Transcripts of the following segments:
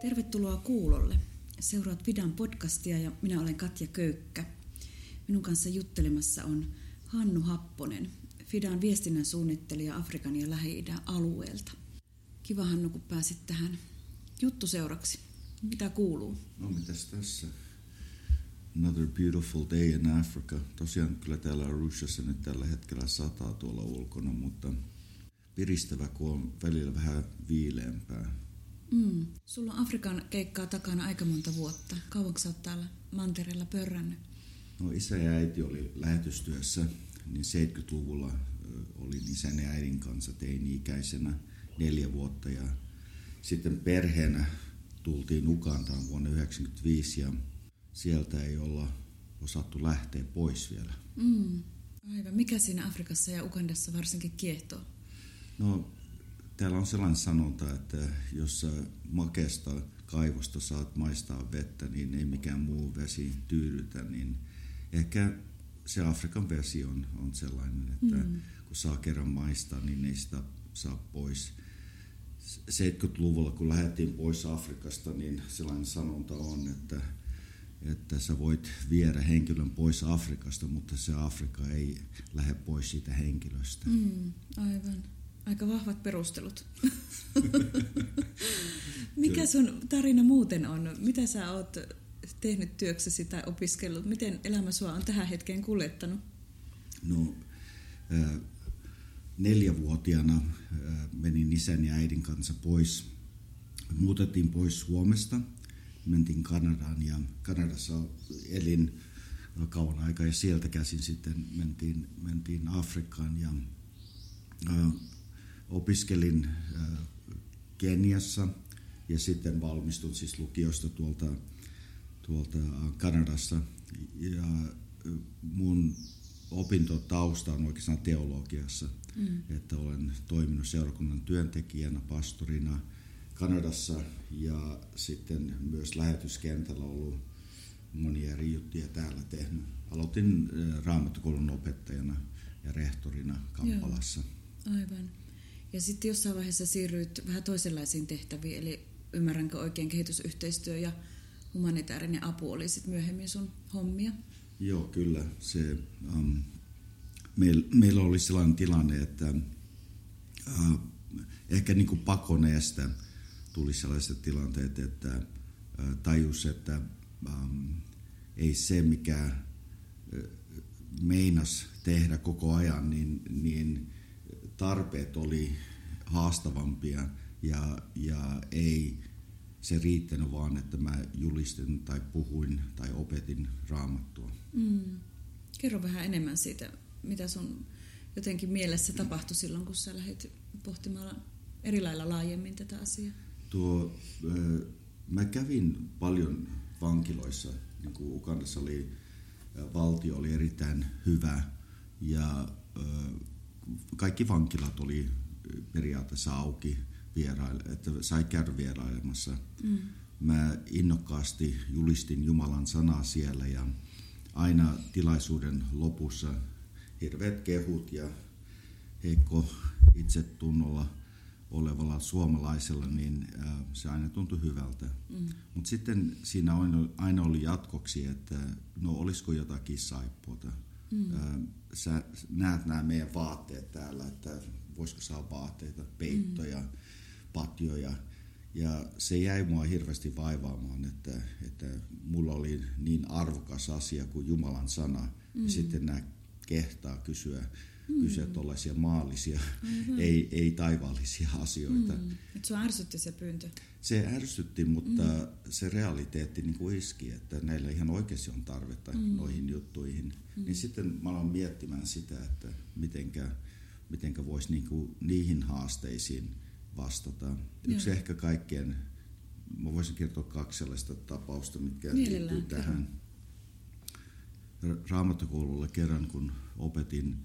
Tervetuloa kuulolle. Seuraat Vidan podcastia ja minä olen Katja Köykkä. Minun kanssa juttelemassa on Hannu Happonen, Fidan viestinnän suunnittelija Afrikan ja Lähi-idän alueelta. Kiva Hannu, kun pääsit tähän juttuseuraksi. Mitä kuuluu? No mitäs tässä? Another beautiful day in Africa. Tosiaan kyllä täällä Russiassa nyt tällä hetkellä sataa tuolla ulkona, mutta piristävä, kun on välillä vähän viileämpää. Mm. Sulla on Afrikan keikkaa takana aika monta vuotta. Kauanko sä oot täällä mantereella pörrännyt? No isä ja äiti oli lähetystyössä, niin 70-luvulla olin isän ja äidin kanssa teini-ikäisenä neljä vuotta ja sitten perheenä tultiin Ukantaan vuonna 1995 ja sieltä ei olla osattu lähteä pois vielä. Mm. Aivan. Mikä siinä Afrikassa ja Ukandassa varsinkin kiehtoo? No, täällä on sellainen sanonta, että jos sä makeasta kaivosta saat maistaa vettä, niin ei mikään muu vesi tyydytä, niin ehkä se Afrikan vesi on, on sellainen, että mm. kun saa kerran maistaa, niin ei sitä saa pois. 70-luvulla, kun lähdettiin pois Afrikasta, niin sellainen sanonta on, että, että sä voit viedä henkilön pois Afrikasta, mutta se Afrika ei lähde pois siitä henkilöstä. Mm, aivan. Aika vahvat perustelut. Mikä sun tarina muuten on? Mitä sä oot tehnyt työksesi tai opiskellut? Miten elämä sua on tähän hetkeen kuljettanut? No, neljävuotiaana menin isän ja äidin kanssa pois. Muutettiin pois Suomesta, mentiin Kanadaan ja Kanadassa elin kauan aikaa ja sieltä käsin sitten mentiin, mentiin Afrikkaan ja opiskelin Keniassa ja sitten valmistun siis lukiosta tuolta, tuolta Kanadassa. Ja mun opintotausta on oikeastaan teologiassa, mm. että olen toiminut seurakunnan työntekijänä, pastorina Kanadassa ja sitten myös lähetyskentällä ollut monia eri juttuja täällä tehnyt. Aloitin raamattokoulun opettajana ja rehtorina Kampalassa. Joo, aivan. Ja sitten jossain vaiheessa siirryit vähän toisenlaisiin tehtäviin, eli ymmärränkö oikein kehitysyhteistyö ja humanitaarinen apu oli sitten myöhemmin sun hommia? Joo, kyllä. Se, um, meil, meillä oli sellainen tilanne, että uh, ehkä niin kuin pakoneesta tuli sellaiset tilanteet, että uh, tajus, että um, ei se, mikä uh, meinas tehdä koko ajan, niin, niin tarpeet oli haastavampia ja, ja ei se riittänyt vaan, että mä julistin tai puhuin tai opetin raamattua. Mm. Kerro vähän enemmän siitä, mitä sun jotenkin mielessä tapahtui silloin, kun sä lähdit pohtimaan eri lailla laajemmin tätä asiaa? Tuo, mä kävin paljon vankiloissa, niin kuin Ukandassa oli, valtio oli erittäin hyvä ja kaikki vankilat oli periaatteessa auki vieraille, että sai käydä vierailemassa. Mm. Mä innokkaasti julistin Jumalan sanaa siellä ja aina tilaisuuden lopussa hirveät kehut ja heikko itsetunnolla olevalla suomalaisella, niin se aina tuntui hyvältä. Mm. Mutta sitten siinä aina oli jatkoksi, että no olisiko jotakin saippuota. Mm. Sä näet nämä meidän vaatteet täällä, että voisiko saada vaatteita, peittoja, mm. patjoja. Ja se jäi mua hirveästi vaivaamaan, että, että mulla oli niin arvokas asia kuin Jumalan sana. Mm. Ja sitten nämä kehtaa kysyä, mm. tuollaisia maallisia, mm-hmm. ei, ei taivaallisia asioita. Mm. Et sua ärsytti se pyyntö? Se ärsytti, mutta mm. se realiteetti niin kuin iski, että näillä ihan oikeasti on tarvetta mm. noihin juttuihin. Mm. Niin sitten mä aloin miettimään sitä, että mitenkä, mitenkä voisi niin kuin niihin haasteisiin vastata. Yksi Joo. ehkä kaikkien, mä voisin kertoa kaksi sellaista tapausta, mitkä liittyy tähän. Raamattokoululla kerran, kun opetin,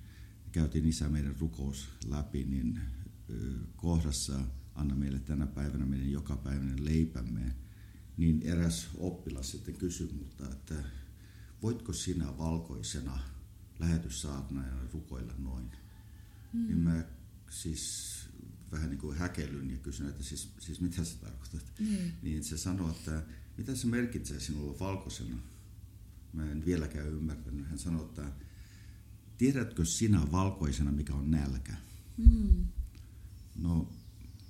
käytiin isä meidän rukous läpi, niin kohdassa anna meille tänä päivänä meidän jokapäiväinen leipämme, niin eräs oppilas sitten kysyi multa, että voitko sinä valkoisena lähetyssaarnaajana rukoilla noin? Mm. Niin mä siis vähän niin kuin häkelyn ja kysyin, että siis, siis mitä sä tarkoitat. Niin. Niin se sanoi, että mitä se merkitsee sinulla valkoisena. Mä en vieläkään ymmärtänyt. Hän sanoi, että tiedätkö sinä valkoisena, mikä on nälkä? Mm. No,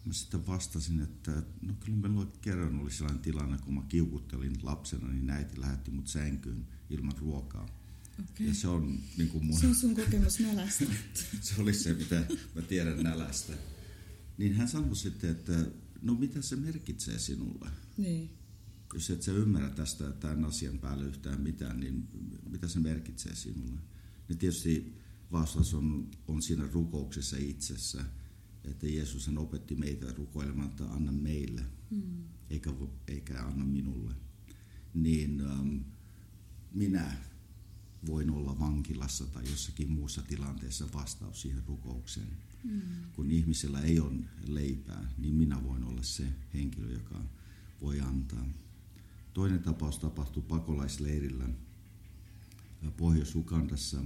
mä sitten vastasin, että no kyllä meillä kerran oli sellainen tilanne, kun mä kiukuttelin lapsena, niin äiti lähetti mut sänkyyn ilman ruokaa. Okay. Ja se on niin kuin mun... Se on sun kokemus nälästä. se oli se, mitä mä tiedän nälästä. Niin hän sanoi sitten, että no mitä se merkitsee sinulle? niin. Jos et sä ymmärrä tästä tämän asian päälle yhtään mitään, niin mitä se merkitsee sinulle? Niin tietysti vastaus on, on siinä rukouksessa itsessä, että Jeesus hän opetti meitä rukoilemaan, että anna meille, Mm. eikä, eikä anna minulle. Niin ähm, minä voin olla vankilassa tai jossakin muussa tilanteessa vastaus siihen rukoukseen. Mm. Kun ihmisellä ei ole leipää, niin minä voin olla se henkilö, joka voi antaa. Toinen tapaus tapahtui pakolaisleirillä Pohjois-Ugandassa.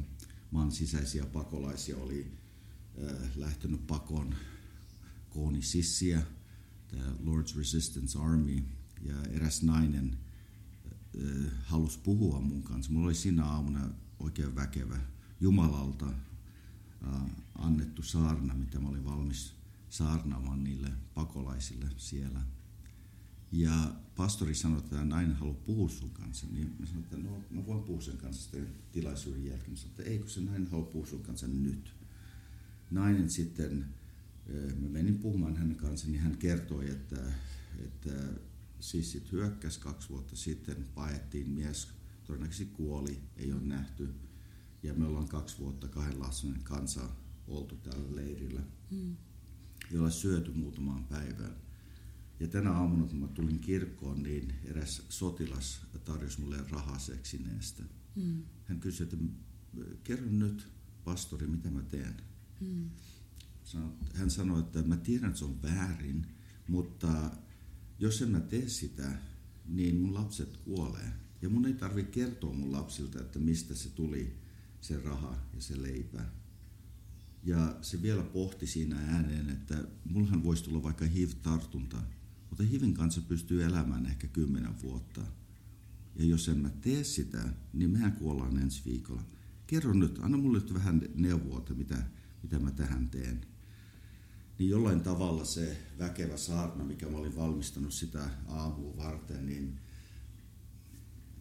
Maan sisäisiä pakolaisia oli äh, lähtenyt pakoon Kooni Sissiä, tämä Lord's Resistance Army, ja eräs nainen halusi puhua mun kanssa. Mulla oli siinä aamuna oikein väkevä Jumalalta annettu saarna, mitä mä olin valmis saarnaamaan niille pakolaisille siellä. Ja pastori sanoi, että nainen haluaa puhua sun kanssa. Niin mä sanoin, että no, mä voin puhua sen kanssa sitten tilaisuuden jälkeen. Mä sanoin, että eikö se nainen halua puhua sun kanssa nyt. Nainen sitten, mä menin puhumaan hänen kanssaan, niin hän kertoi, että, että sissit hyökkäs kaksi vuotta sitten, paettiin mies, todennäköisesti kuoli, ei ole nähty. Ja me ollaan kaksi vuotta kahden lapsen kanssa oltu täällä leirillä, Mm. jolla syöty muutamaan päivään. Ja tänä aamuna, kun mä tulin kirkkoon, niin eräs sotilas tarjosi mulle rahaa seksineestä. Mm. Hän kysyi, että kerro nyt, pastori, mitä mä teen. Mm. Hän sanoi, että mä tiedän, että se on väärin, mutta jos en mä tee sitä, niin mun lapset kuolee. Ja mun ei tarvi kertoa mun lapsilta, että mistä se tuli, se raha ja se leipä. Ja se vielä pohti siinä ääneen, että mullahan voisi tulla vaikka HIV-tartunta, mutta HIVin kanssa pystyy elämään ehkä kymmenen vuotta. Ja jos en mä tee sitä, niin mehän kuollaan ensi viikolla. Kerro nyt, anna mulle nyt vähän neuvoa, että mitä, mitä mä tähän teen. Niin jollain tavalla se väkevä saarna, mikä mä olin valmistanut sitä aamua varten, niin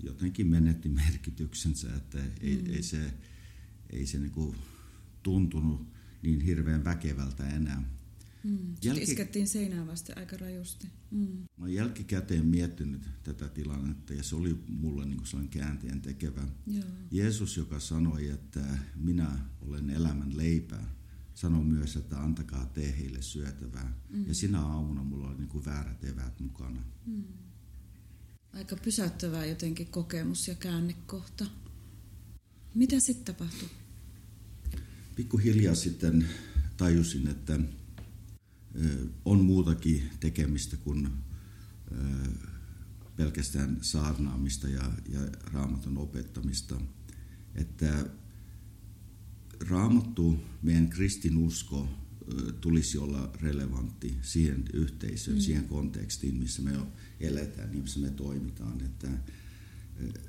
jotenkin menetti merkityksensä, että ei, Mm. ei se, ei se niinku tuntunut niin hirveän väkevältä enää. Mm. Jälki- iskettiin seinään vasten aika rajusti. Mm. Mä oon jälkikäteen miettinyt tätä tilannetta ja se oli mulle niin sellainen käänteen tekevä. Joo. Jeesus, joka sanoi, että minä olen elämän leipä, sanoi myös, että antakaa te heille syötävää. Mm. Ja sinä aamuna mulla oli niin kuin väärät eväät mukana. Mm. Aika pysäyttävää jotenkin kokemus ja käännekohta. Mitä sitten tapahtui? Pikkuhiljaa sitten tajusin, että on muutakin tekemistä kuin pelkästään saarnaamista ja, ja raamatun opettamista. Että raamattu, meidän kristinusko tulisi olla relevantti siihen yhteisöön, Mm. siihen kontekstiin, missä me eletään, niin missä me toimitaan. Että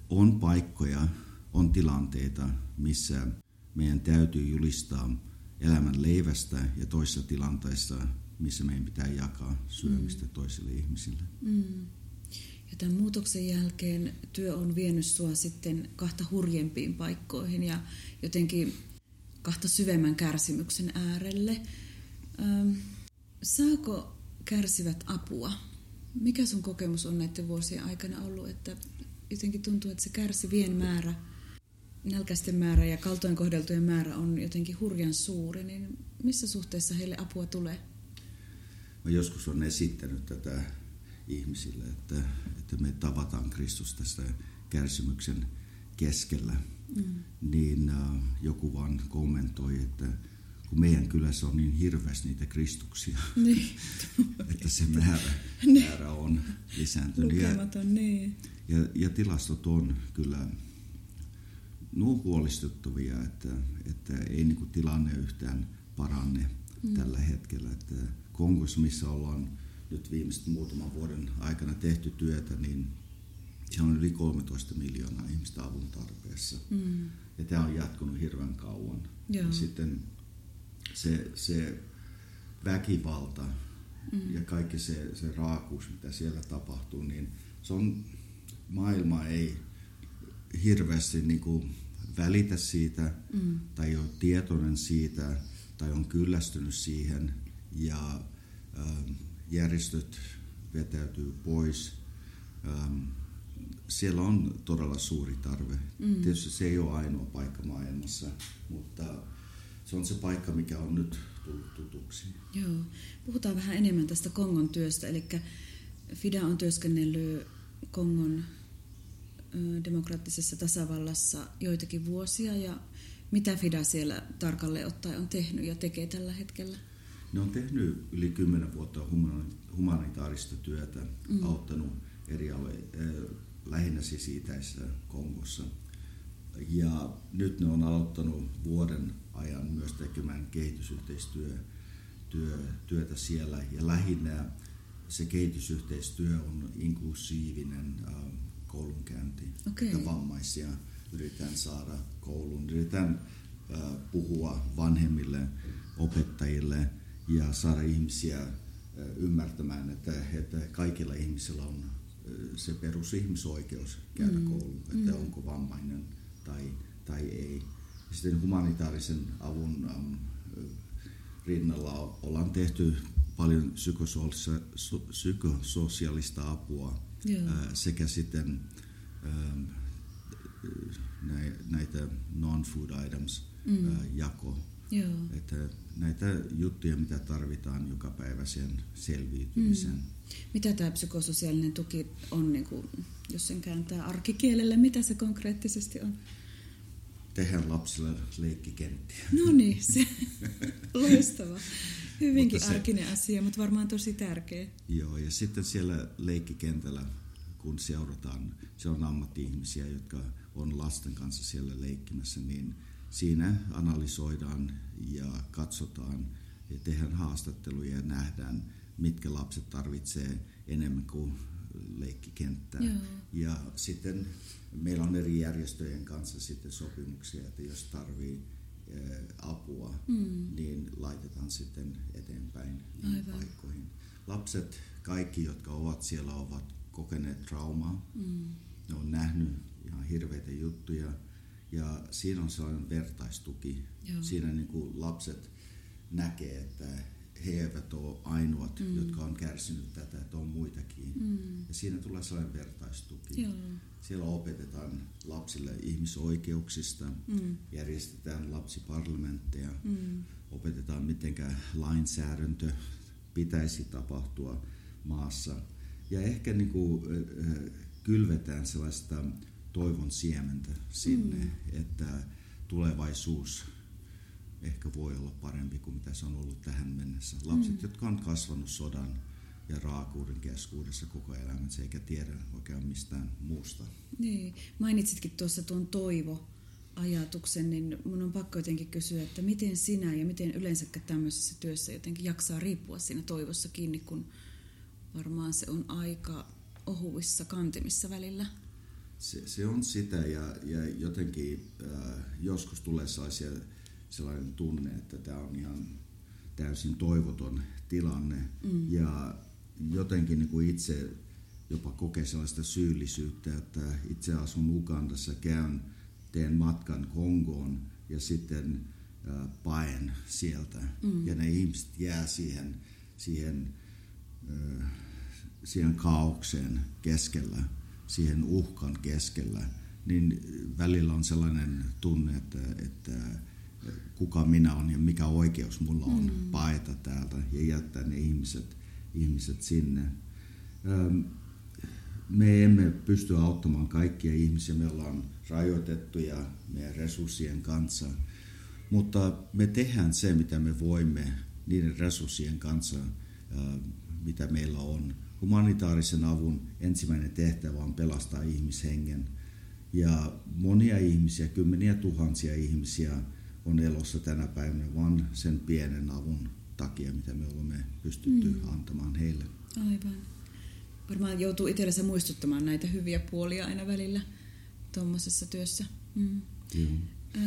on paikkoja, on tilanteita, missä meidän täytyy julistaa elämän leivästä ja toisessa tilanteessa, missä meidän pitää jakaa syömistä Mm. toisille ihmisille. Mm. Ja tämän muutoksen jälkeen työ on vienyt sua sitten kahta hurjempiin paikkoihin ja jotenkin kahta syvemmän kärsimyksen äärelle. Ähm, saako kärsivät apua? Mikä sun kokemus on näiden vuosien aikana ollut, että jotenkin tuntuu, että se kärsivien määrä, nälkäisten määrä ja kaltoinkohdeltujen määrä on jotenkin hurjan suuri, niin missä suhteessa heille apua tulee? Mä joskus on esittänyt tätä ihmisille, että, että me tavataan Kristus tästä kärsimyksen keskellä. Mm. Niin äh, joku vaan kommentoi, että kun meidän kylässä on niin hirveästi niitä Kristuksia, Niin, että se määrä, Niin. määrä on lisääntynyt. Ja, lukematon, niin. ja, ja tilastot on kyllä nuo huolestuttavia, että, että ei niin kuin tilanne yhtään paranne mm. tällä hetkellä. Että Kongossa, missä ollaan nyt viimeiset muutaman vuoden aikana tehty työtä, niin siellä on yli 13 miljoonaa ihmistä avun tarpeessa. Mm. Ja tämä on jatkunut hirveän kauan. Joo. Ja sitten se, se väkivalta mm. ja kaikki se, se raakuus, mitä siellä tapahtuu, niin se on, maailma ei hirveästi niin kuin välitä siitä mm. tai ole tietoinen siitä tai on kyllästynyt siihen ja ähm, järjestöt vetäytyy pois. Ähm, siellä on todella suuri tarve. Mm. Tietysti se ei ole ainoa paikka maailmassa, mutta se on se paikka, mikä on nyt tullut tutuksi. Joo. Puhutaan vähän enemmän tästä Kongon työstä. Eli FIDA on työskennellyt Kongon demokraattisessa tasavallassa joitakin vuosia ja mitä FIDA siellä tarkalleen ottaen on tehnyt ja tekee tällä hetkellä? Ne on tehnyt yli kymmenen vuotta humanitaarista työtä, mm. auttanut eri alueita, lähinnä siis itäisessä Kongossa. Ja nyt ne on aloittanut vuoden ajan myös tekemään kehitysyhteistyötä työtä siellä. Ja lähinnä se kehitysyhteistyö on inklusiivinen äh, koulunkäynti. Okay. Ja vammaisia yritetään saada kouluun. Yritetään äh, puhua vanhemmille, opettajille ja saada ihmisiä äh, ymmärtämään, että, että kaikilla ihmisillä on se perusihmisoikeus käydä mm. kouluun, että mm. onko vammainen tai, tai ei. Sitten humanitaarisen avun ähm, rinnalla ollaan tehty paljon psykososiaalista apua Joo. sekä sitten ähm, näitä non-food items mm. jako. Joo. Että näitä juttuja, mitä tarvitaan joka päivä sen selviytymiseen. Mm. Mitä tämä psykososiaalinen tuki on, niin kuin, jos sen kääntää arkikielelle, mitä se konkreettisesti on? Tehdään lapsille leikkikenttiä. No niin, se loistava. Hyvinkin se, arkinen asia, mutta varmaan tosi tärkeä. Joo, ja sitten siellä leikkikentällä, kun seurataan, se on ammatti-ihmisiä, jotka on lasten kanssa siellä leikkimässä, niin siinä analysoidaan ja katsotaan ja tehdään haastatteluja ja nähdään, mitkä lapset tarvitsee enemmän kuin leikkikenttää. Joo. Ja sitten meillä on eri järjestöjen kanssa sitten sopimuksia, että jos tarvii eh, apua, mm. niin laitetaan sitten eteenpäin Aivan. paikkoihin. Lapset, kaikki jotka ovat siellä, ovat kokeneet traumaa. Mm. Ne on nähnyt ihan hirveitä juttuja. Ja siinä on sellainen vertaistuki. Joo. Siinä niin kuin lapset näkee, että he eivät ole ainoat, mm. jotka on kärsinyt tätä, että on muitakin. Mm. Ja siinä tulee sellainen vertaistuki. Joo. Siellä opetetaan lapsille ihmisoikeuksista, mm. järjestetään lapsiparlamentteja, mm. opetetaan miten lainsäädäntö pitäisi tapahtua maassa. Ja ehkä niin kuin, kylvetään sellaista toivon siementä sinne, mm. että tulevaisuus ehkä voi olla parempi kuin mitä se on ollut tähän mennessä. Lapset, mm. jotka on kasvanut sodan ja raakuuden keskuudessa koko elämänsä eikä tiedä oikein mistään muusta. Niin. Mainitsitkin tuossa tuon toivo ajatuksen, niin mun on pakko jotenkin kysyä, että miten sinä ja miten yleensäkään tämmöisessä työssä jotenkin jaksaa riippua siinä toivossa kiinni, kun varmaan se on aika ohuissa kantimissa välillä. Se, se on sitä ja, ja jotenkin äh, joskus tulee sellaisia sellainen tunne, että tämä on ihan täysin toivoton tilanne. Mm. Ja jotenkin niin kuin itse jopa kokee sellaista syyllisyyttä, että itse asun Ugandassa, käyn, teen matkan Kongoon ja sitten äh, paen sieltä. Mm. Ja ne ihmiset jää siihen, siihen, äh, siihen kaaukseen keskellä, siihen uhkan keskellä. Niin välillä on sellainen tunne, että, että kuka minä olen ja mikä oikeus mulla on mm. paeta täältä ja jättää ne ihmiset, ihmiset sinne. Me emme pysty auttamaan kaikkia ihmisiä, me ollaan rajoitettuja meidän resurssien kanssa, mutta me tehdään se, mitä me voimme niiden resurssien kanssa, mitä meillä on. Humanitaarisen avun ensimmäinen tehtävä on pelastaa ihmishengen. Ja monia ihmisiä, kymmeniä tuhansia ihmisiä on elossa tänä päivänä vain sen pienen avun takia, mitä me olemme pystytty mm. antamaan heille. Aivan. Varmaan joutuu itsellensä muistuttamaan näitä hyviä puolia aina välillä tuommoisessa työssä. Mm. Joo.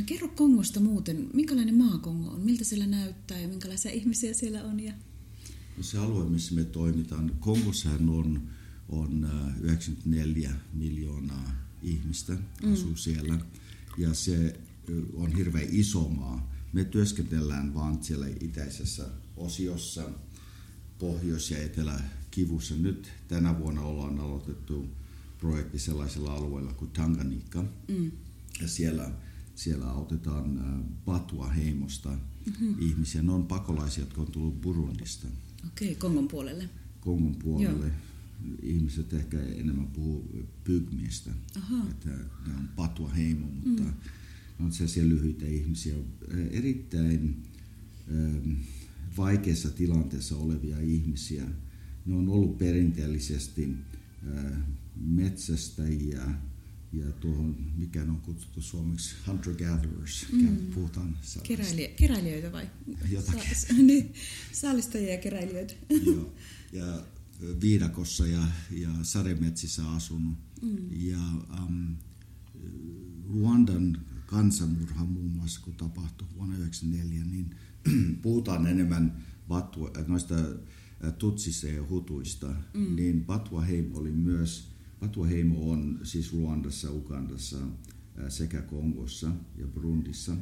Kerro Kongosta muuten, minkälainen maa Kongo on, miltä siellä näyttää ja minkälaisia ihmisiä siellä on? Ja... No se alue, missä me toimitaan, Kongossahan on, on 94 miljoonaa ihmistä mm. asuu siellä ja se on hirveän iso maa. Me työskentellään vaan siellä itäisessä osiossa, pohjois- ja eteläkivussa. Nyt tänä vuonna ollaan aloitettu projekti sellaisella alueella kuin Tanganyika. Mm. Ja siellä, siellä autetaan Patua-heimosta mm-hmm. ihmisiä. Ne on pakolaisia, jotka on tullut Burundista. Okei, Kongon puolelle. Kongon puolelle. Joo. Ihmiset ehkä enemmän puhuu pygmistä, että ne on Patua-heimo, mutta mm. ne on sellaisia lyhyitä ihmisiä. Erittäin vaikeassa tilanteessa olevia ihmisiä. Ne on ollut perinteellisesti metsästäjiä ja tuohon, mikä on kutsuttu suomeksi hunter-gatherers, mm. puhutaan Keräilijä, keräilijöitä vai? Jotakin. niin, saalistajia ja keräilijöitä. Joo, ja viidakossa ja, ja sademetsissä asunut. Mm. Ja um, Ruandan kansanmurha muun muassa, kun tapahtui vuonna 1994, niin puhutaan enemmän Batua, noista tutsista ja hutuista, mm. niin Heimo oli myös, Heimo on siis Ruandassa, Ugandassa sekä Kongossa ja Burundissa,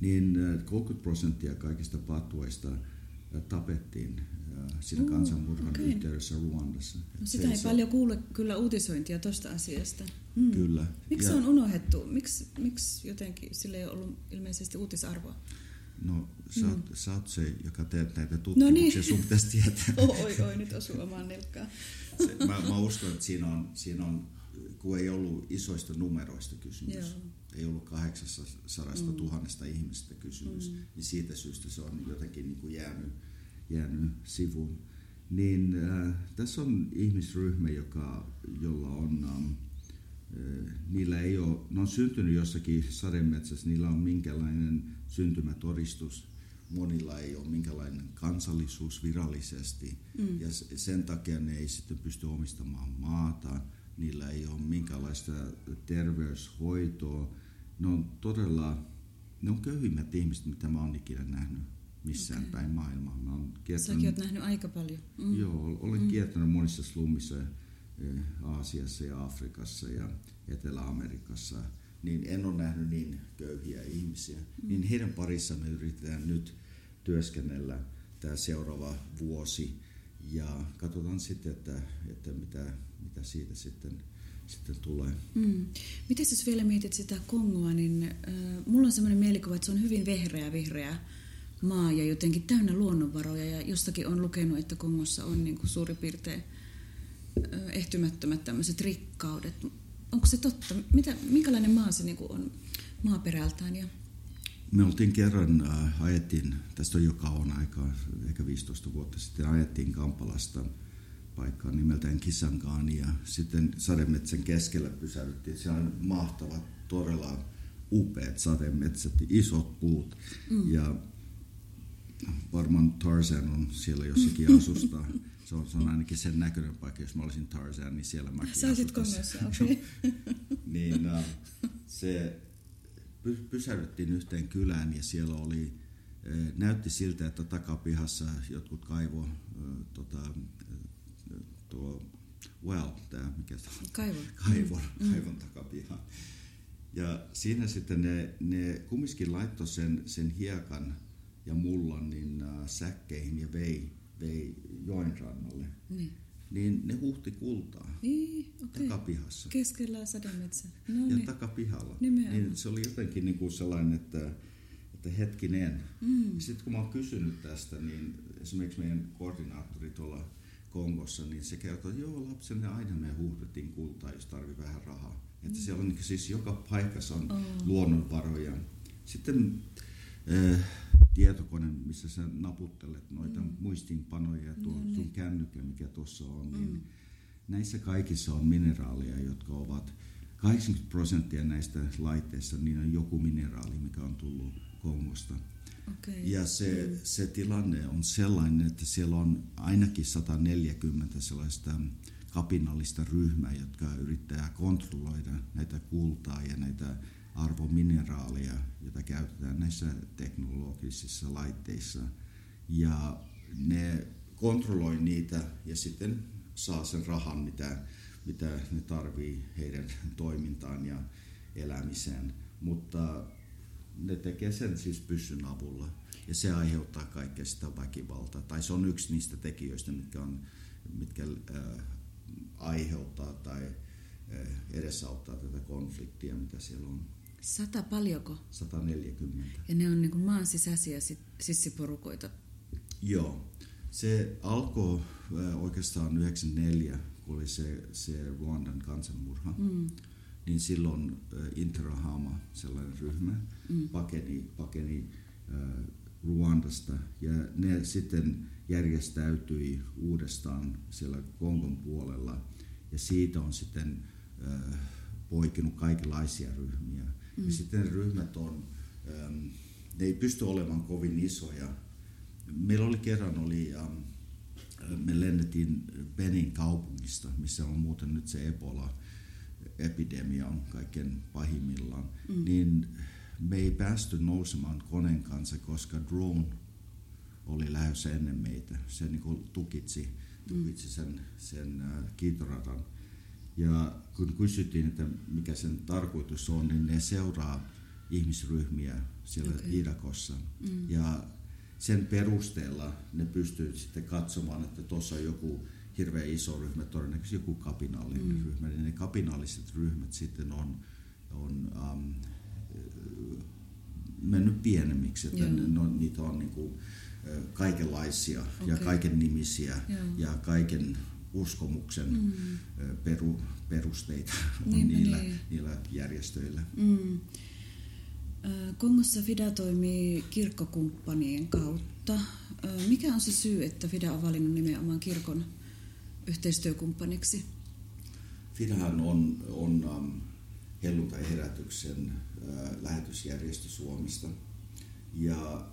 niin 30 prosenttia kaikista patuista tapettiin siinä kansanmurhan okay. yhteydessä Ruandassa. No sitä ei se, paljon kuule kyllä uutisointia tuosta asiasta. Mm. Kyllä. Miksi se on unohdettu? Miksi, miksi jotenkin sille ei ollut ilmeisesti uutisarvoa? No, sä, mm. oot, sä oot se, joka teet näitä tutkimuksia, no niin. sun pitäisi tietää. oi, oi, nyt osuu omaan nilkkaan. se, mä, mä uskon, että siinä on, siinä on, kun ei ollut isoista numeroista kysymys, Joo. ei ollut 800 mm. tuhannesta ihmistä kysymys, mm. niin siitä syystä se on jotenkin niin kuin jäänyt, jäänyt sivuun. Niin äh, tässä on ihmisryhmä, joka, jolla on... Ähm, äh, niillä ei ole, ne on syntynyt jossakin sademetsässä, niillä on minkälainen syntymätodistus. Monilla ei ole minkälainen kansallisuus virallisesti mm. ja sen takia ne ei sitten pysty omistamaan maata. Niillä ei ole minkälaista terveyshoitoa. Ne on todella, ne on köyhimmät ihmiset, mitä mä oon ikinä nähnyt missään okay. päin maailmaa. Mä oon Säkin oot nähnyt aika paljon. Mm. Joo, olen mm. kiertänyt monissa slummissa eh, Aasiassa ja Afrikassa ja Etelä-Amerikassa – niin en ole nähnyt niin köyhiä ihmisiä. Mm. Niin heidän parissa me yritetään nyt työskennellä tämä seuraava vuosi ja katsotaan sitten, että, että mitä, mitä siitä sitten, sitten tulee. Mm. Miten jos vielä mietit sitä Kongoa, niin äh, mulla on sellainen mielikuva, että se on hyvin vehreä, vihreä maa ja jotenkin täynnä luonnonvaroja ja jostakin on lukenut, että Kongossa on niin kuin suurin piirtein ehtymättömät tämmöiset rikkaudet onko se totta? Mitä, minkälainen maa se niin on maaperältään? Ja... Me oltiin kerran, äh, ajettiin, tästä on jo kauan aikaa, ehkä 15 vuotta sitten, ajettiin Kampalasta paikkaan nimeltään Kisangaani ja sitten sademetsän keskellä pysäyttiin. Siellä on mahtavat, todella upeat sademetsät, isot puut mm. ja varmaan Tarzan on siellä jossakin asustaa. Se on, se on ainakin sen näköinen paikka, jos mä olisin Tarzan, niin siellä mäkin Sä olisit Kongossa, okei. Okay. niin uh, se py, pysähdyttiin yhteen kylään ja siellä oli, eh, näytti siltä, että takapihassa jotkut kaivo, eh, tota, tuo well, tämä, mikä Kaivon. Kaivon, mm. kaivon takapiha. Ja siinä sitten ne, ne kumminkin laittoi sen, sen hiekan ja mullan niin, uh, säkkeihin ja vei vei joen rannalle, niin, niin ne huhti kultaa niin, okay. takapihassa. Keskellä sademetsä. No ja niin. takapihalla. Niin se oli jotenkin niin kuin sellainen, että, että hetkinen. Mm. Sitten kun mä oon kysynyt tästä, niin esimerkiksi meidän koordinaattori tuolla Kongossa, niin se kertoi, että joo, lapsenne aina me huhdettiin kultaa, jos tarvii vähän rahaa. Että mm. siellä on niin siis joka paikassa on oh. luonnonvaroja. Sitten äh, tietokone, missä sä naputtelet noita mm. muistinpanoja ja tuo no, sun niin. kännykkä, mikä tuossa on, niin mm. näissä kaikissa on mineraaleja, jotka ovat 80 prosenttia näistä laitteista, niin on joku mineraali, mikä on tullut Kongosta. Okay. Ja se, mm. se tilanne on sellainen, että siellä on ainakin 140 sellaista kapinallista ryhmää, jotka yrittää kontrolloida näitä kultaa ja näitä arvomineraaleja, joita käytetään näissä teknologisissa laitteissa. Ja ne kontrolloi niitä ja sitten saa sen rahan, mitä, mitä ne tarvii heidän toimintaan ja elämiseen. Mutta ne tekee sen siis pyssyn avulla ja se aiheuttaa kaikkea sitä väkivaltaa. Tai se on yksi niistä tekijöistä, mitkä, on, mitkä äh, aiheuttaa tai äh, edesauttaa tätä konfliktia, mitä siellä on. Sata paljonko? 140. Ja ne on niin kuin maan sisäisiä sissiporukoita? Joo. Se alkoi äh, oikeastaan 94, kun oli se, se Ruandan kansanmurha. Mm niin silloin Interahama, sellainen ryhmä, mm. pakeni, pakeni äh, Ruandasta ja ne sitten järjestäytyi uudestaan siellä Kongon puolella ja siitä on sitten äh, poikinut kaikenlaisia ryhmiä. Mm. Ja sitten ryhmät on, ähm, ne ei pysty olemaan kovin isoja. Meillä oli kerran, oli, ähm, me lennettiin Benin kaupungista, missä on muuten nyt se Ebola, epidemia on kaiken pahimmillaan, mm. niin me ei päästy nousemaan koneen kanssa, koska drone oli lähdössä ennen meitä. Se niin tukitsi, tukitsi sen, sen äh, kiitoradan. Ja kun kysyttiin, että mikä sen tarkoitus on, niin ne seuraa ihmisryhmiä siellä okay. Idakossa. Mm. Ja sen perusteella ne pystyy sitten katsomaan, että tuossa on joku hirveän iso ryhmä, todennäköisesti joku kapinallinen mm. ryhmä, niin ne kapinalliset ryhmät sitten on, on um, mennyt pienemmiksi, että ne, no, niitä on niin kuin, kaikenlaisia okay. ja kaiken nimisiä Joo. ja kaiken uskomuksen mm. peru, perusteita on niin, niillä, niin. niillä järjestöillä. Mm. Kongossa FIDA toimii kirkkokumppanien kautta. Mikä on se syy, että FIDA on valinnut nimenomaan kirkon yhteistyökumppaniksi? Fidahan on, on um, helluntai-herätyksen lähetysjärjestö Suomesta. Ja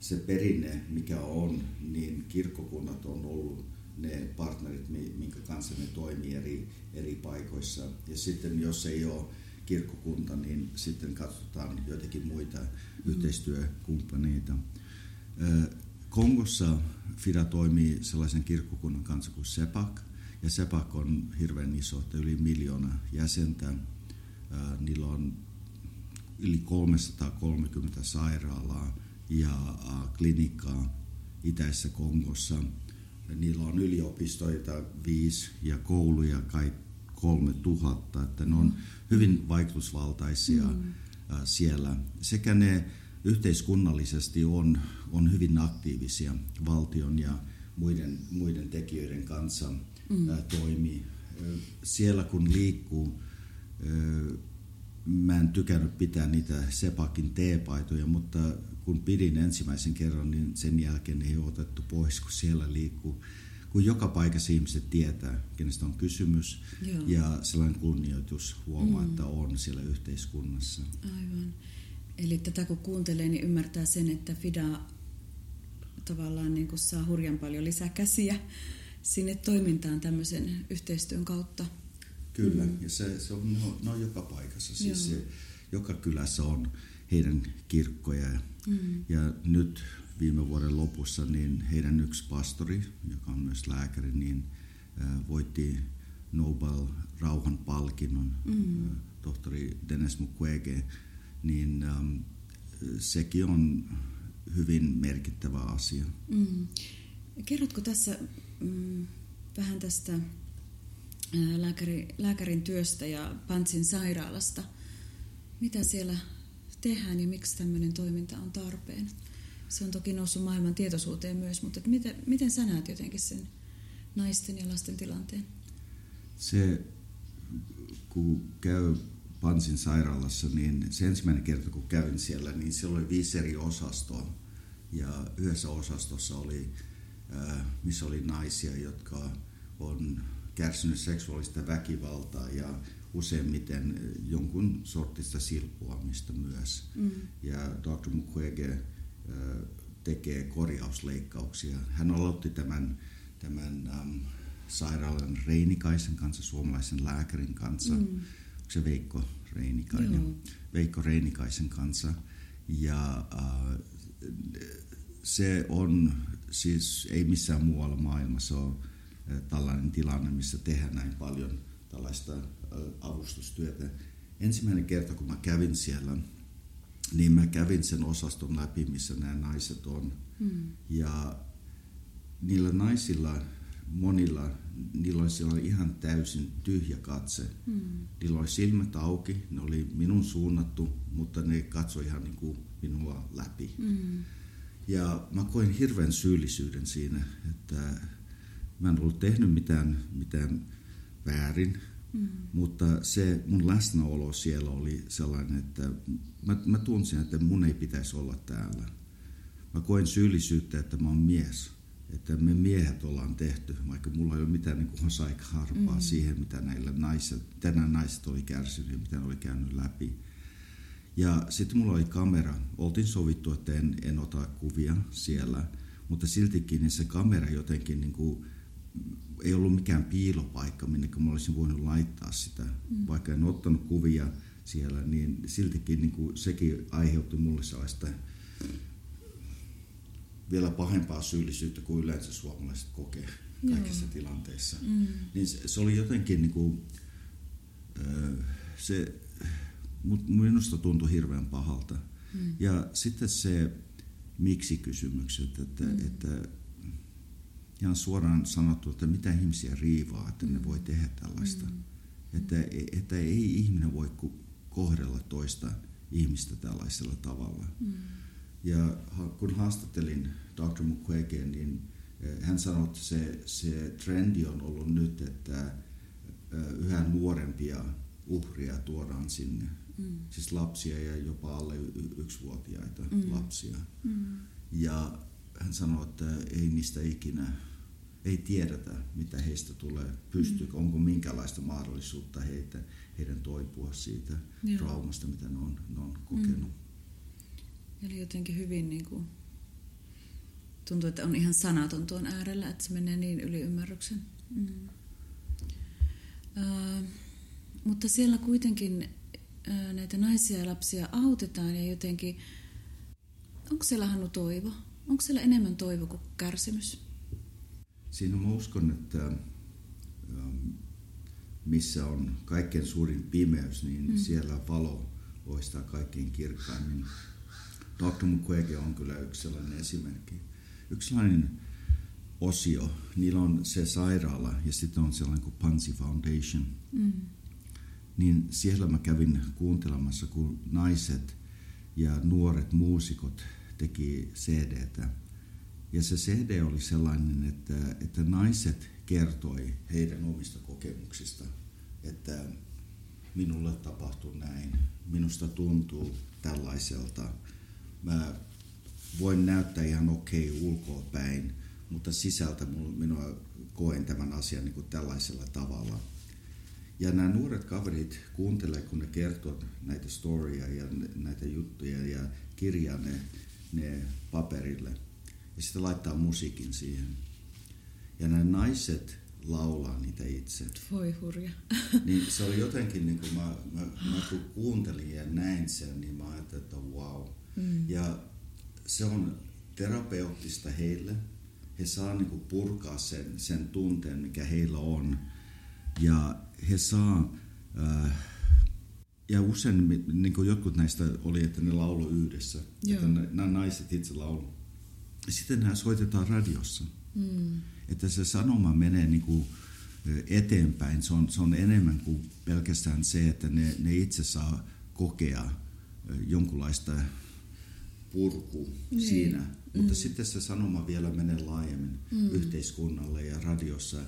se perinne, mikä on, niin kirkkokunnat on ollut ne partnerit, minkä kanssa ne toimii eri, eri paikoissa. Ja sitten jos ei ole kirkkokunta, niin sitten katsotaan joitakin muita mm. yhteistyökumppaneita. Kongossa FIDA toimii sellaisen kirkkokunnan kanssa kuin SEPAK, ja SEPAK on hirveän iso, että yli miljoona jäsentä. Niillä on yli 330 sairaalaa ja klinikkaa itäisessä Kongossa. Niillä on yliopistoita viisi ja kouluja kai kolme tuhatta, että ne on hyvin vaikutusvaltaisia mm. siellä. Sekä ne yhteiskunnallisesti on, on hyvin aktiivisia valtion ja muiden, muiden tekijöiden kanssa mm. toimii. Siellä kun liikkuu, mä en tykännyt pitää niitä Sepakin teepaitoja, mutta kun pidin ensimmäisen kerran, niin sen jälkeen ei ole otettu pois, kun siellä liikkuu. Kun joka paikassa ihmiset tietää, kenestä on kysymys, Joo. ja sellainen kunnioitus huomaa, mm. että on siellä yhteiskunnassa. Aivan. Eli tätä kun kuuntelee, niin ymmärtää sen, että FIDA tavallaan niin kuin saa hurjan paljon lisää käsiä sinne toimintaan tämmöisen yhteistyön kautta. Kyllä, ja se, se on, no, no joka paikassa. Siis se, joka kylässä on heidän kirkkoja. Mm. Ja nyt viime vuoden lopussa niin heidän yksi pastori, joka on myös lääkäri, niin äh, voitti Nobel rauhan palkinnon, mm. äh, tohtori Dennis Mukwege niin ähm, sekin on hyvin merkittävä asia. Mm. Kerrotko tässä mm, vähän tästä lääkäri, lääkärin työstä ja Pantsin sairaalasta? Mitä siellä tehdään ja miksi tämmöinen toiminta on tarpeen? Se on toki noussut maailman tietoisuuteen myös, mutta miten, miten sä näet jotenkin sen naisten ja lasten tilanteen? Se, kun käy Pansin sairaalassa, niin se ensimmäinen kerta kun kävin siellä, niin siellä oli viisi eri osastoa. Ja yhdessä osastossa oli, missä oli naisia, jotka on kärsinyt seksuaalista väkivaltaa ja useimmiten jonkun sortista silppuamista myös. Mm. Ja Dr. Mukwege tekee korjausleikkauksia. Hän aloitti tämän, tämän äm, sairaalan Reinikaisen kanssa, suomalaisen lääkärin kanssa. Mm. Onko se Veikko Reinikainen? Joo. Veikko Reinikaisen kanssa. Ja äh, se on siis ei missään muualla maailmassa ole tilanne, missä tehdään näin paljon tällaista avustustyötä. Ensimmäinen kerta, kun mä kävin siellä, niin mä kävin sen osaston läpi, missä nämä naiset on. Mm. Ja niillä naisilla, monilla, niillä oli siellä ihan täysin tyhjä katse. Mm. Niillä oli silmät auki, ne oli minun suunnattu, mutta ne katsoi ihan niin kuin minua läpi. Mm. Ja mä koin hirveän syyllisyyden siinä, että mä en ollut tehnyt mitään, mitään väärin, mm. mutta se mun läsnäolo siellä oli sellainen, että mä, mä tunsin, että mun ei pitäisi olla täällä. Mä koin syyllisyyttä, että mä oon mies, että me miehet ollaan tehty, vaikka mulla ei ole mitään niin harpaa mm. siihen, mitä näillä naiset, tänään naiset oli kärsinyt ja mitä ne oli käynyt läpi. Ja sitten mulla oli kamera. Oltiin sovittu, että en, en ota kuvia siellä, mutta siltikin niin se kamera jotenkin niin kuin, ei ollut mikään piilopaikka, minne mä olisin voinut laittaa sitä. Mm. Vaikka en ottanut kuvia siellä, niin siltikin niin kuin, sekin aiheutti mulle sellaista vielä pahempaa syyllisyyttä kuin yleensä suomalaiset kokee kaikissa Joo. tilanteissa. Mm. Niin se, se oli jotenkin niin kuin, se minusta tuntui hirveän pahalta. Mm. Ja sitten se miksi-kysymykset, että, mm. että ihan suoraan sanottu, että mitä ihmisiä riivaa, että ne voi tehdä tällaista. Mm. Että, että ei ihminen voi kohdella toista ihmistä tällaisella tavalla. Mm. Ja kun haastattelin Dr. Mukwege, niin eh, hän sanoi, että se, se trendi on ollut nyt, että eh, yhä nuorempia uhria tuodaan sinne Mm. Siis lapsia ja jopa alle yksivuotiaita mm. lapsia. Mm. Ja hän sanoi, että ei niistä ikinä, ei tiedetä, mitä heistä tulee, pystyykö, mm. onko minkälaista mahdollisuutta heitä, heidän toipua siitä Joo. traumasta, mitä ne on, ne on kokenut. Mm. Eli jotenkin hyvin niin kuin, tuntuu, että on ihan sanaton tuon äärellä, että se menee niin yli ymmärryksen. Mm. Uh, mutta siellä kuitenkin näitä naisia ja lapsia autetaan ja jotenkin, onko siellä Hannu toivo? Onko siellä enemmän toivo kuin kärsimys? Siinä mä uskon, että missä on kaikkein suurin pimeys, niin mm. siellä valo loistaa kaikkein kirkkaimmin. Dr. Mukwege on kyllä yksi sellainen esimerkki. Yksi sellainen osio, niillä on se sairaala ja sitten on sellainen kuin Pansy Foundation. Mm niin siellä mä kävin kuuntelemassa, kun naiset ja nuoret muusikot teki CDtä. Ja se CD oli sellainen, että, että naiset kertoi heidän omista kokemuksista, että minulle tapahtui näin, minusta tuntuu tällaiselta. Mä voin näyttää ihan okei okay ulkoa päin, mutta sisältä minua koen tämän asian niin kuin tällaisella tavalla – ja nämä nuoret kaverit kuuntelee, kun ne kertoo näitä storia ja näitä juttuja ja kirjaa ne, ne paperille. Ja sitten laittaa musiikin siihen. Ja nämä naiset laulaa niitä itse. Voi hurja. niin se oli jotenkin, niin kun mä, mä, mä kun kuuntelin ja näin sen, niin mä ajattelin, että wow. Mm. Ja se on terapeuttista heille. He saa niin purkaa sen, sen tunteen, mikä heillä on. Ja he saa, äh, ja usein niin kuin jotkut näistä oli, että ne laulo yhdessä, Joo. että nämä naiset itse laulu. Sitten nämä soitetaan radiossa. Mm. Että se sanoma menee niin kuin eteenpäin. Se on, se on enemmän kuin pelkästään se, että ne, ne itse saa kokea jonkunlaista purku niin. siinä. Mm. Mutta sitten se sanoma vielä menee laajemmin mm. yhteiskunnalle ja radiossa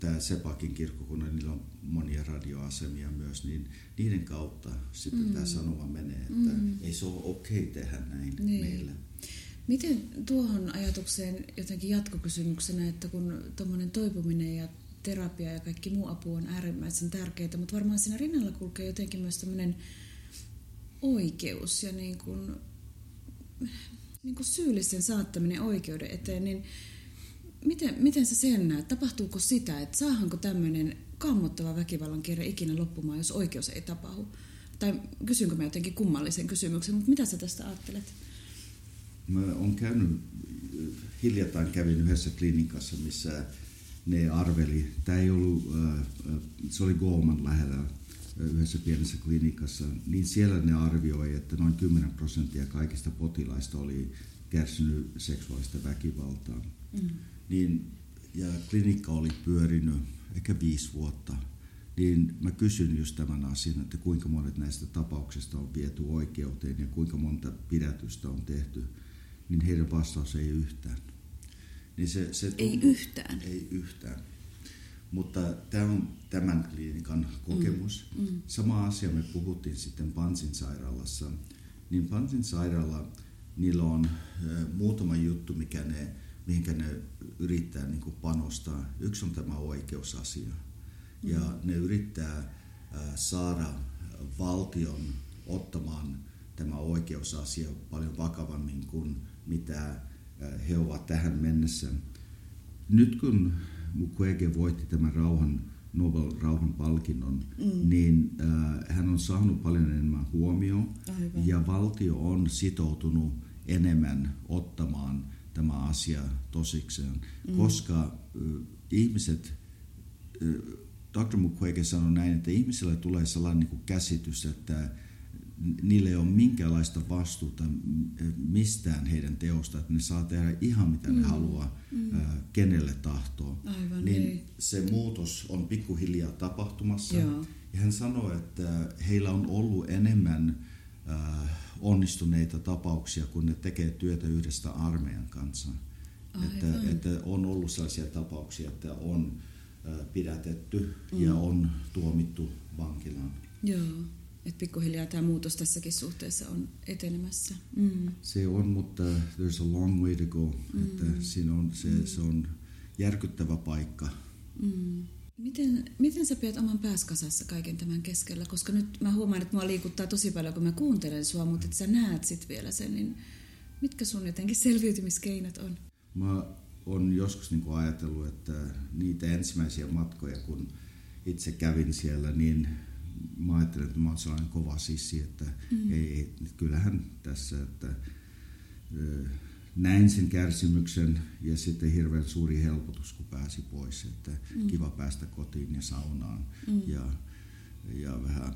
tämä Sepakin kirkkokunnan, niillä on monia radioasemia myös, niin niiden kautta sitten mm. tämä sanoma menee, että mm. ei se ole okei okay tehdä näin niin. meille. Miten tuohon ajatukseen jotenkin jatkokysymyksenä, että kun tuommoinen toipuminen ja terapia ja kaikki muu apu on äärimmäisen tärkeää, mutta varmaan siinä rinnalla kulkee jotenkin myös tämmöinen oikeus ja niin kuin, Niin kuin syyllisen saattaminen oikeuden eteen, niin miten, miten sä sen näet? Tapahtuuko sitä, että saahanko tämmöinen kammottava väkivallan kierre ikinä loppumaan, jos oikeus ei tapahdu? Tai kysynkö mä jotenkin kummallisen kysymyksen, mutta mitä sä tästä ajattelet? Mä oon käynyt, hiljattain kävin yhdessä klinikassa, missä ne arveli, tämä ei ollut, se oli Goldman lähellä yhdessä pienessä klinikassa, niin siellä ne arvioi, että noin 10 prosenttia kaikista potilaista oli kärsinyt seksuaalista väkivaltaa. Mm. Niin, ja klinikka oli pyörinyt ehkä viisi vuotta. Niin mä kysyn just tämän asian, että kuinka monet näistä tapauksista on viety oikeuteen ja kuinka monta pidätystä on tehty. Niin heidän vastaus ei yhtään. Niin se, se tuntuu, ei yhtään. Ei yhtään. Mutta tämä on tämän klinikan kokemus. Mm, mm. Sama asia me puhuttiin sitten Pansin sairaalassa. Niin Pansin sairaala, niillä on äh, muutama juttu, mikä ne, mihinkä ne yrittää niin kuin panostaa. Yksi on tämä oikeusasia. Mm. Ja ne yrittää äh, saada valtion ottamaan tämä oikeusasia paljon vakavammin kuin mitä äh, he ovat tähän mennessä. Nyt kun Mukwege voitti tämän rauhan, Nobel rauhan palkinnon, mm. niin äh, hän on saanut paljon enemmän huomioon Aivan. ja valtio on sitoutunut enemmän ottamaan tämä asia tosikseen, mm. koska äh, ihmiset, äh, Dr. Mukwege sanoi näin, että ihmisille tulee sellainen niin kuin käsitys, että niille ei ole minkäänlaista vastuuta mistään heidän teosta, että ne saa tehdä ihan mitä mm. ne haluaa, mm. ää, kenelle tahtoo. Aivan, niin ei. se muutos on pikkuhiljaa tapahtumassa. Joo. Ja hän sanoi, että heillä on ollut enemmän ää, onnistuneita tapauksia, kun ne tekee työtä yhdestä armeijan kanssa. Että, että on ollut sellaisia tapauksia, että on ää, pidätetty mm. ja on tuomittu vankilaan. Joo. Että pikkuhiljaa tämä muutos tässäkin suhteessa on etenemässä. Mm. Se on, mutta there's a long way to go. Mm. Että siinä on, se, mm. se on järkyttävä paikka. Mm. Miten, miten sä pidät oman pääskasassa kaiken tämän keskellä? Koska nyt mä huomaan, että mua liikuttaa tosi paljon, kun mä kuuntelen sua, mutta että sä näet sit vielä sen, niin mitkä sun jotenkin selviytymiskeinot on? Mä oon joskus niin ajatellut, että niitä ensimmäisiä matkoja, kun itse kävin siellä, niin mä ajattelen, että mä oon sellainen kova sissi, että mm. ei, kyllähän tässä, että näin sen kärsimyksen ja sitten hirveän suuri helpotus, kun pääsi pois, että mm. kiva päästä kotiin ja saunaan mm. ja, ja vähän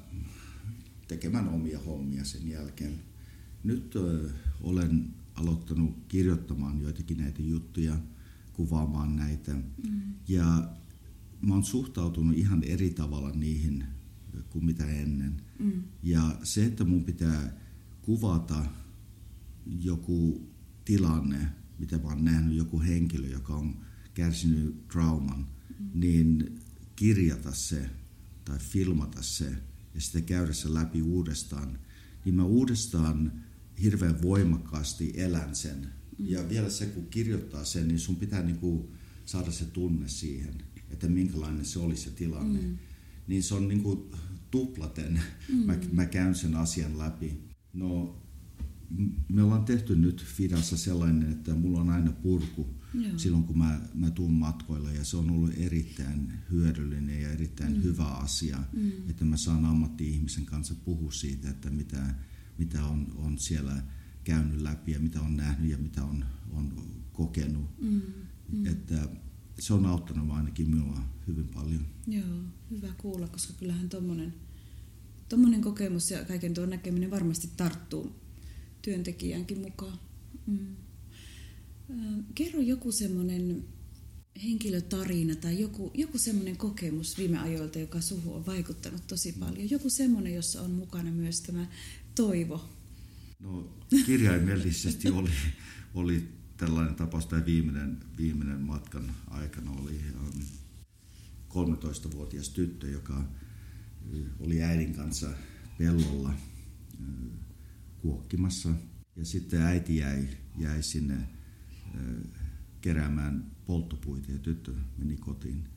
tekemään omia hommia sen jälkeen. Nyt ö, olen aloittanut kirjoittamaan joitakin näitä juttuja, kuvaamaan näitä mm. ja mä oon suhtautunut ihan eri tavalla niihin kuin mitä ennen. Mm. Ja se, että mun pitää kuvata joku tilanne, mitä mä oon nähnyt, joku henkilö, joka on kärsinyt trauman, mm. niin kirjata se tai filmata se ja sitten käydä se läpi uudestaan, niin mä uudestaan hirveän voimakkaasti elän sen. Mm. Ja vielä se, kun kirjoittaa sen, niin sun pitää niinku saada se tunne siihen, että minkälainen se oli se tilanne. Mm niin se on niin kuin tuplaten. Mm. Mä, mä käyn sen asian läpi. No, me ollaan tehty nyt Fidassa sellainen, että mulla on aina purku Joo. silloin, kun mä, mä tuun matkoille. Ja se on ollut erittäin hyödyllinen ja erittäin mm. hyvä asia, mm. että mä saan ammatti-ihmisen kanssa puhua siitä, että mitä, mitä on, on siellä käynyt läpi ja mitä on nähnyt ja mitä on, on kokenut. Mm. Mm. Että se on auttanut ainakin minua hyvin paljon. Joo, hyvä kuulla, koska kyllähän tuommoinen tommonen kokemus ja kaiken tuon näkeminen varmasti tarttuu työntekijänkin mukaan. Mm. Kerro joku semmoinen henkilötarina tai joku, joku semmoinen kokemus viime ajoilta, joka suhu on vaikuttanut tosi paljon. Joku semmoinen, jossa on mukana myös tämä toivo. No kirjaimellisesti oli, oli tällainen tapaus, tämä viimeinen, viimeinen matkan aikana oli 13-vuotias um, tyttö, joka oli äidin kanssa pellolla kuokkimassa. Ja sitten äiti jäi, jäi sinne keräämään polttopuita ja tyttö meni kotiin.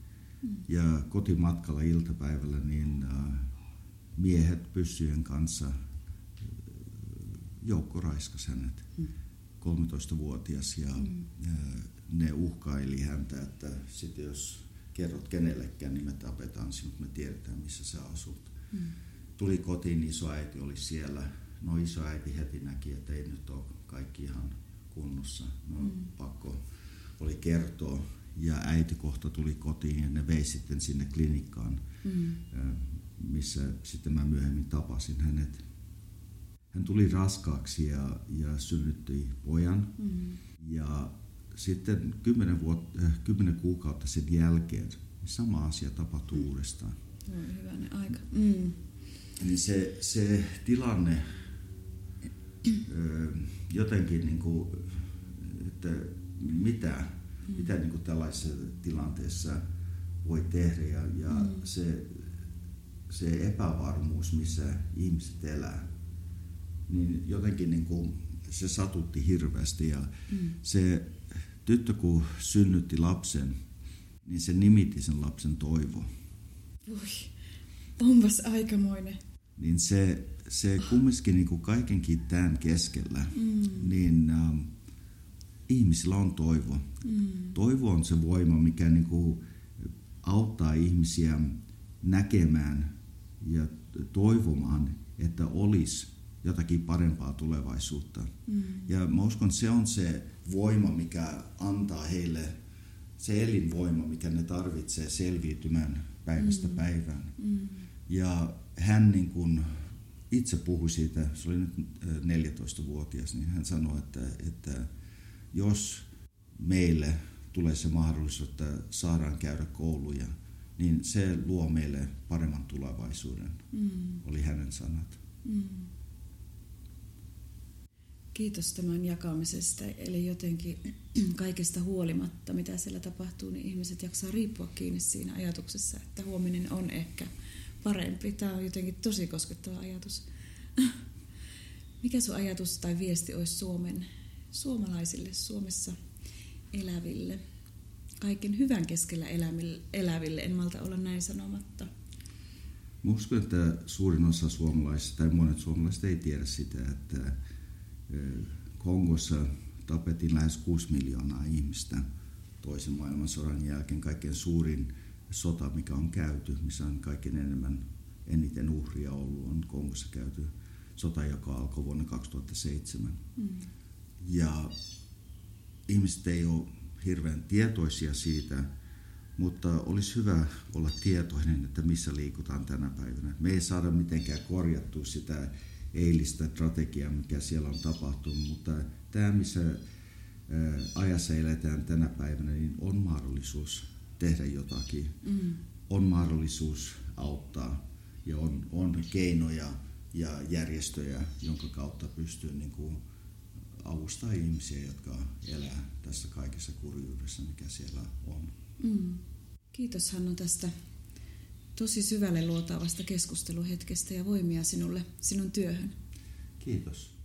Mm. Ja kotimatkalla iltapäivällä niin miehet pyssyjen kanssa joukko raiskas hänet. Mm 13-vuotias ja, mm. ne uhkaili häntä, että sit jos kerrot kenellekään, niin me tapetaan sinut, me tiedetään missä sä asut. Mm. Tuli kotiin, isoäiti oli siellä. No isoäiti heti näki, että ei nyt ole kaikki ihan kunnossa. No mm. pakko oli kertoa. Ja äiti kohta tuli kotiin ja ne vei sitten sinne klinikkaan, mm. missä sitten mä myöhemmin tapasin hänet. Hän tuli raskaaksi ja, ja synnytti pojan. Mm. Ja sitten kymmenen, vuotta, äh, kymmenen kuukautta sen jälkeen niin sama asia tapahtui mm. uudestaan. Oi, hyvänen aika. Mm. Niin se, se tilanne jotenkin, niin kuin, että mitä, mm. mitä niin kuin tällaisessa tilanteessa voi tehdä ja, ja mm. se, se epävarmuus, missä ihmiset elää, niin jotenkin niin kuin se satutti hirveästi ja mm. se tyttö kun synnytti lapsen, niin se nimitti sen lapsen Toivo. Voi, onpas aikamoinen. Niin se, se kumminkin niin kuin kaikenkin tämän keskellä, mm. niin äh, ihmisillä on toivo. Mm. Toivo on se voima, mikä niin kuin auttaa ihmisiä näkemään ja toivomaan, että olisi jotakin parempaa tulevaisuutta. Mm. Ja mä uskon, se on se voima, mikä antaa heille se elinvoima, mikä ne tarvitsee selviytymään päivästä mm. päivään. Mm. Ja hän niin kuin itse puhui siitä, se oli nyt 14-vuotias, niin hän sanoi, että, että jos meille tulee se mahdollisuus, että saadaan käydä kouluja, niin se luo meille paremman tulevaisuuden, mm. oli hänen sanat. Mm. Kiitos tämän jakamisesta. Eli jotenkin kaikesta huolimatta, mitä siellä tapahtuu, niin ihmiset jaksaa riippua kiinni siinä ajatuksessa, että huominen on ehkä parempi. Tämä on jotenkin tosi koskettava ajatus. Mikä sun ajatus tai viesti olisi Suomen suomalaisille, Suomessa eläville, kaiken hyvän keskellä eläville, en malta olla näin sanomatta? uskon, että suurin osa suomalaisista tai monet suomalaiset ei tiedä sitä, että Kongossa tapettiin lähes 6 miljoonaa ihmistä toisen maailmansodan jälkeen. Kaikkein suurin sota, mikä on käyty, missä on kaikkein enemmän eniten uhria ollut, on Kongossa käyty sota, joka alkoi vuonna 2007. Mm. Ja ihmiset ei ole hirveän tietoisia siitä, mutta olisi hyvä olla tietoinen, että missä liikutaan tänä päivänä. Me ei saada mitenkään korjattua sitä eilistä strategiaa, mikä siellä on tapahtunut, mutta tämä, missä ajassa eletään tänä päivänä, niin on mahdollisuus tehdä jotakin. Mm. On mahdollisuus auttaa ja on, on keinoja ja järjestöjä, jonka kautta pystyy niin kuin avustaa ihmisiä, jotka elää tässä kaikessa kurjuudessa, mikä siellä on. Mm. Kiitos Hannu tästä tosi syvälle luotaavasta keskusteluhetkestä ja voimia sinulle, sinun työhön. Kiitos.